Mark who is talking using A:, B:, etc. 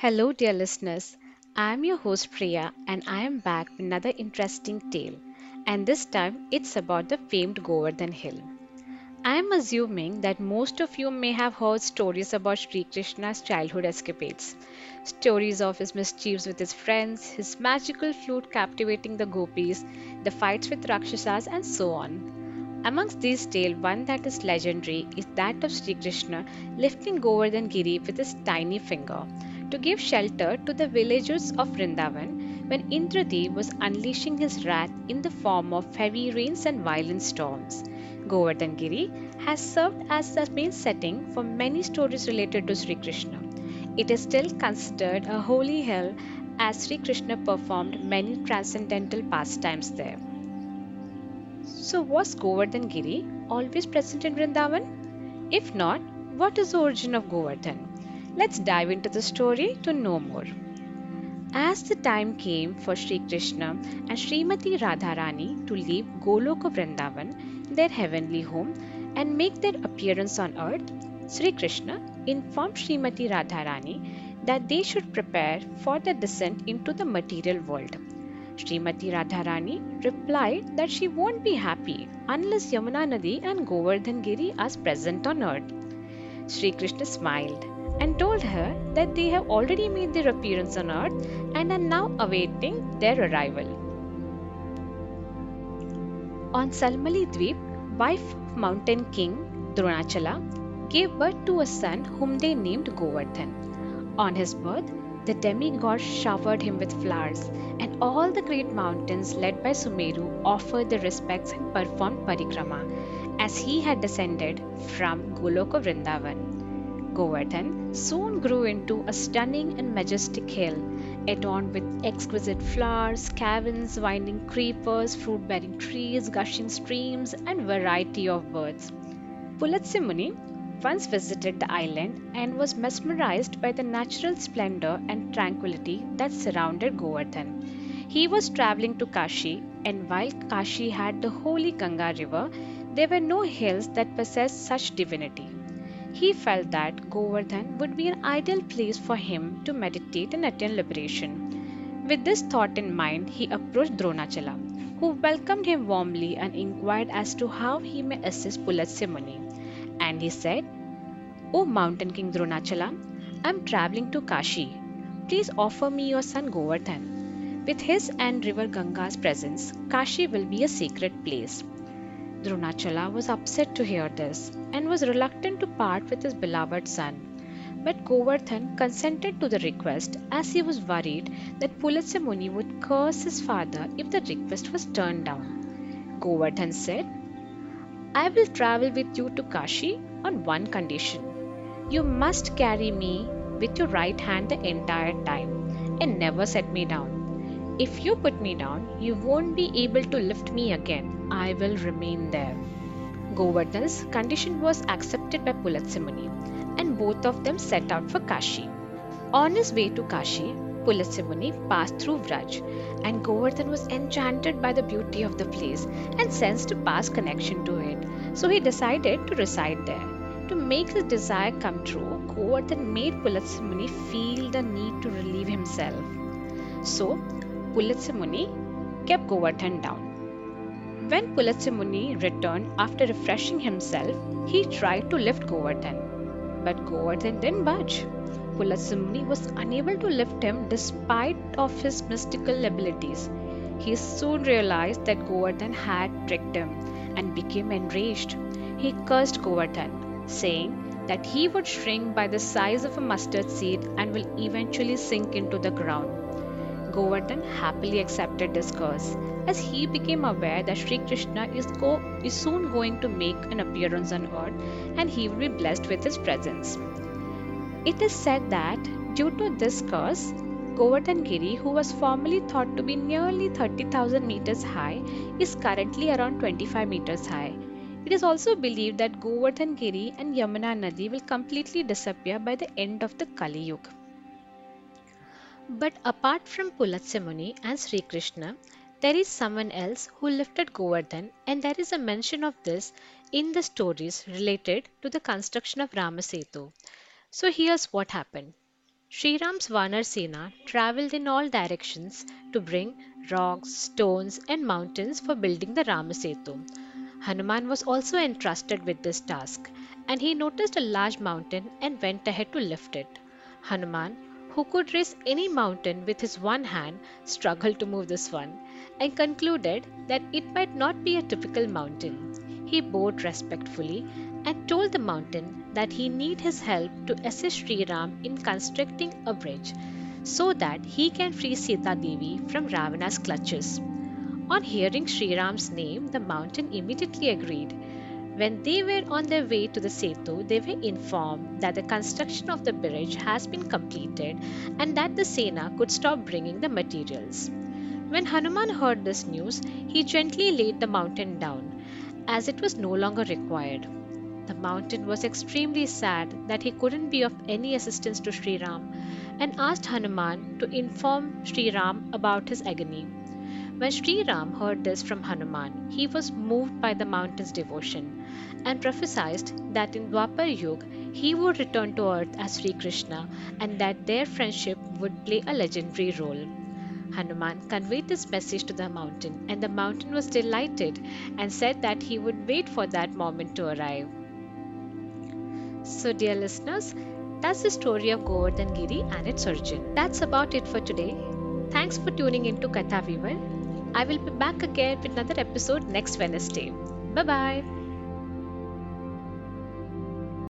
A: Hello, dear listeners. I am your host Priya, and I am back with another interesting tale. And this time it's about the famed Govardhan Hill. I am assuming that most of you may have heard stories about Sri Krishna's childhood escapades. Stories of his mischiefs with his friends, his magical flute captivating the gopis, the fights with Rakshasas, and so on. Amongst these tales, one that is legendary is that of Sri Krishna lifting Govardhan Giri with his tiny finger to give shelter to the villagers of Vrindavan when Indradev was unleashing his wrath in the form of heavy rains and violent storms. Govardhan Giri has served as the main setting for many stories related to Sri Krishna. It is still considered a holy hill as Sri Krishna performed many transcendental pastimes there. So, was Govardhan Giri always present in Vrindavan? If not, what is the origin of Govardhan? Let's dive into the story to know more. As the time came for Sri Krishna and Srimati Radharani to leave Goloka Vrindavan, their heavenly home, and make their appearance on earth, Sri Krishna informed Srimati Radharani that they should prepare for their descent into the material world. Srimati Radharani replied that she won't be happy unless Yamuna Nadi and Govardhan Giri are present on earth. Sri Krishna smiled and told her that they have already made their appearance on earth and are now awaiting their arrival. On Salmali Dweep, wife of mountain king Dronachala gave birth to a son whom they named Govardhan. On his birth, the demigod showered him with flowers, and all the great mountains led by Sumeru offered their respects and performed parikrama, as he had descended from Goloka Vrindavan. Govardhan soon grew into a stunning and majestic hill, adorned with exquisite flowers, caverns, winding creepers, fruit bearing trees, gushing streams, and variety of birds. Pulastya Muni once visited the island and was mesmerized by the natural splendor and tranquility that surrounded Govardhan. He was traveling to Kashi, and while Kashi had the holy Ganga river, there were no hills that possessed such divinity. He felt that Govardhan would be an ideal place for him to meditate and attain liberation. With this thought in mind, he approached Dronachala, who welcomed him warmly and inquired as to how he may assist Pulastya Muni. And he said, O Mountain King Dronachala, I am traveling to Kashi. Please offer me your son Govardhan. With his and river Ganga's presence, Kashi will be a sacred place. Dronachala was upset to hear this and was reluctant to part with his beloved son. But Govardhan consented to the request as he was worried that Pulastya Muni would curse his father if the request was turned down. Govardhan said, I will travel with you to Kashi on one condition. You must carry me with your right hand the entire time and never set me down. If you put me down, you won't be able to lift me again. I will remain there. Govardhan's condition was accepted by Pulastya Muni, and both of them set out for Kashi. On his way to Kashi, Pulastya Muni passed through Vraj, and Govardhan was enchanted by the beauty of the place and sensed a past connection to it. So he decided to reside there. To make his desire come true, Govardhan made Pulastya Muni feel the need to relieve himself. So, Pulastya Muni kept Govardhan down. When Pulastya Muni returned after refreshing himself, he tried to lift Govardhan. But Govardhan didn't budge. Pulastya Muni was unable to lift him despite of his mystical abilities. He soon realized that Govardhan had tricked him and became enraged. He cursed Govardhan, saying that he would shrink by the size of a mustard seed and will eventually sink into the ground. Govardhan happily accepted this curse as he became aware that Sri Krishna is, go- is soon going to make an appearance on earth and he will be blessed with his presence. It is said that due to this curse, Govardhan Giri, who was formerly thought to be nearly 30,000 meters high, is currently around 25 meters high. It is also believed that Govardhan Giri and Yamuna Nadi will completely disappear by the end of the Kali Yuga. But apart from Pulastya Muni and Sri Krishna, there is someone else who lifted Govardhan, and there is a mention of this in the stories related to the construction of Ramasetu. So here's what happened. Sri Ram's Vanar Sena travelled in all directions to bring rocks, stones, and mountains for building the Ramasetu. Hanuman was also entrusted with this task, and he noticed a large mountain and went ahead to lift it. Hanuman, who could raise any mountain with his one hand, struggled to move this one and concluded that it might not be a typical mountain. He bowed respectfully and told the mountain that he need his help to assist Sri Ram in constructing a bridge so that he can free Sita Devi from Ravana's clutches. On hearing Sri Ram's name, the mountain immediately agreed. When they were on their way to the Setu, they were informed that the construction of the bridge has been completed and that the Sena could stop bringing the materials. When Hanuman heard this news, he gently laid the mountain down, as it was no longer required. The mountain was extremely sad that he couldn't be of any assistance to Sri Ram and asked Hanuman to inform Sri Ram about his agony. When Sri Ram heard this from Hanuman, he was moved by the mountain's devotion and prophesied that in Dwapar Yuga he would return to earth as Sri Krishna and that their friendship would play a legendary role. Hanuman conveyed this message to the mountain, and the mountain was delighted and said that he would wait for that moment to arrive. So, dear listeners, that's the story of Govardhan Giri and its origin. That's about it for today. Thanks for tuning into Katha Weaver. I will be back again with another episode next Wednesday. Bye bye.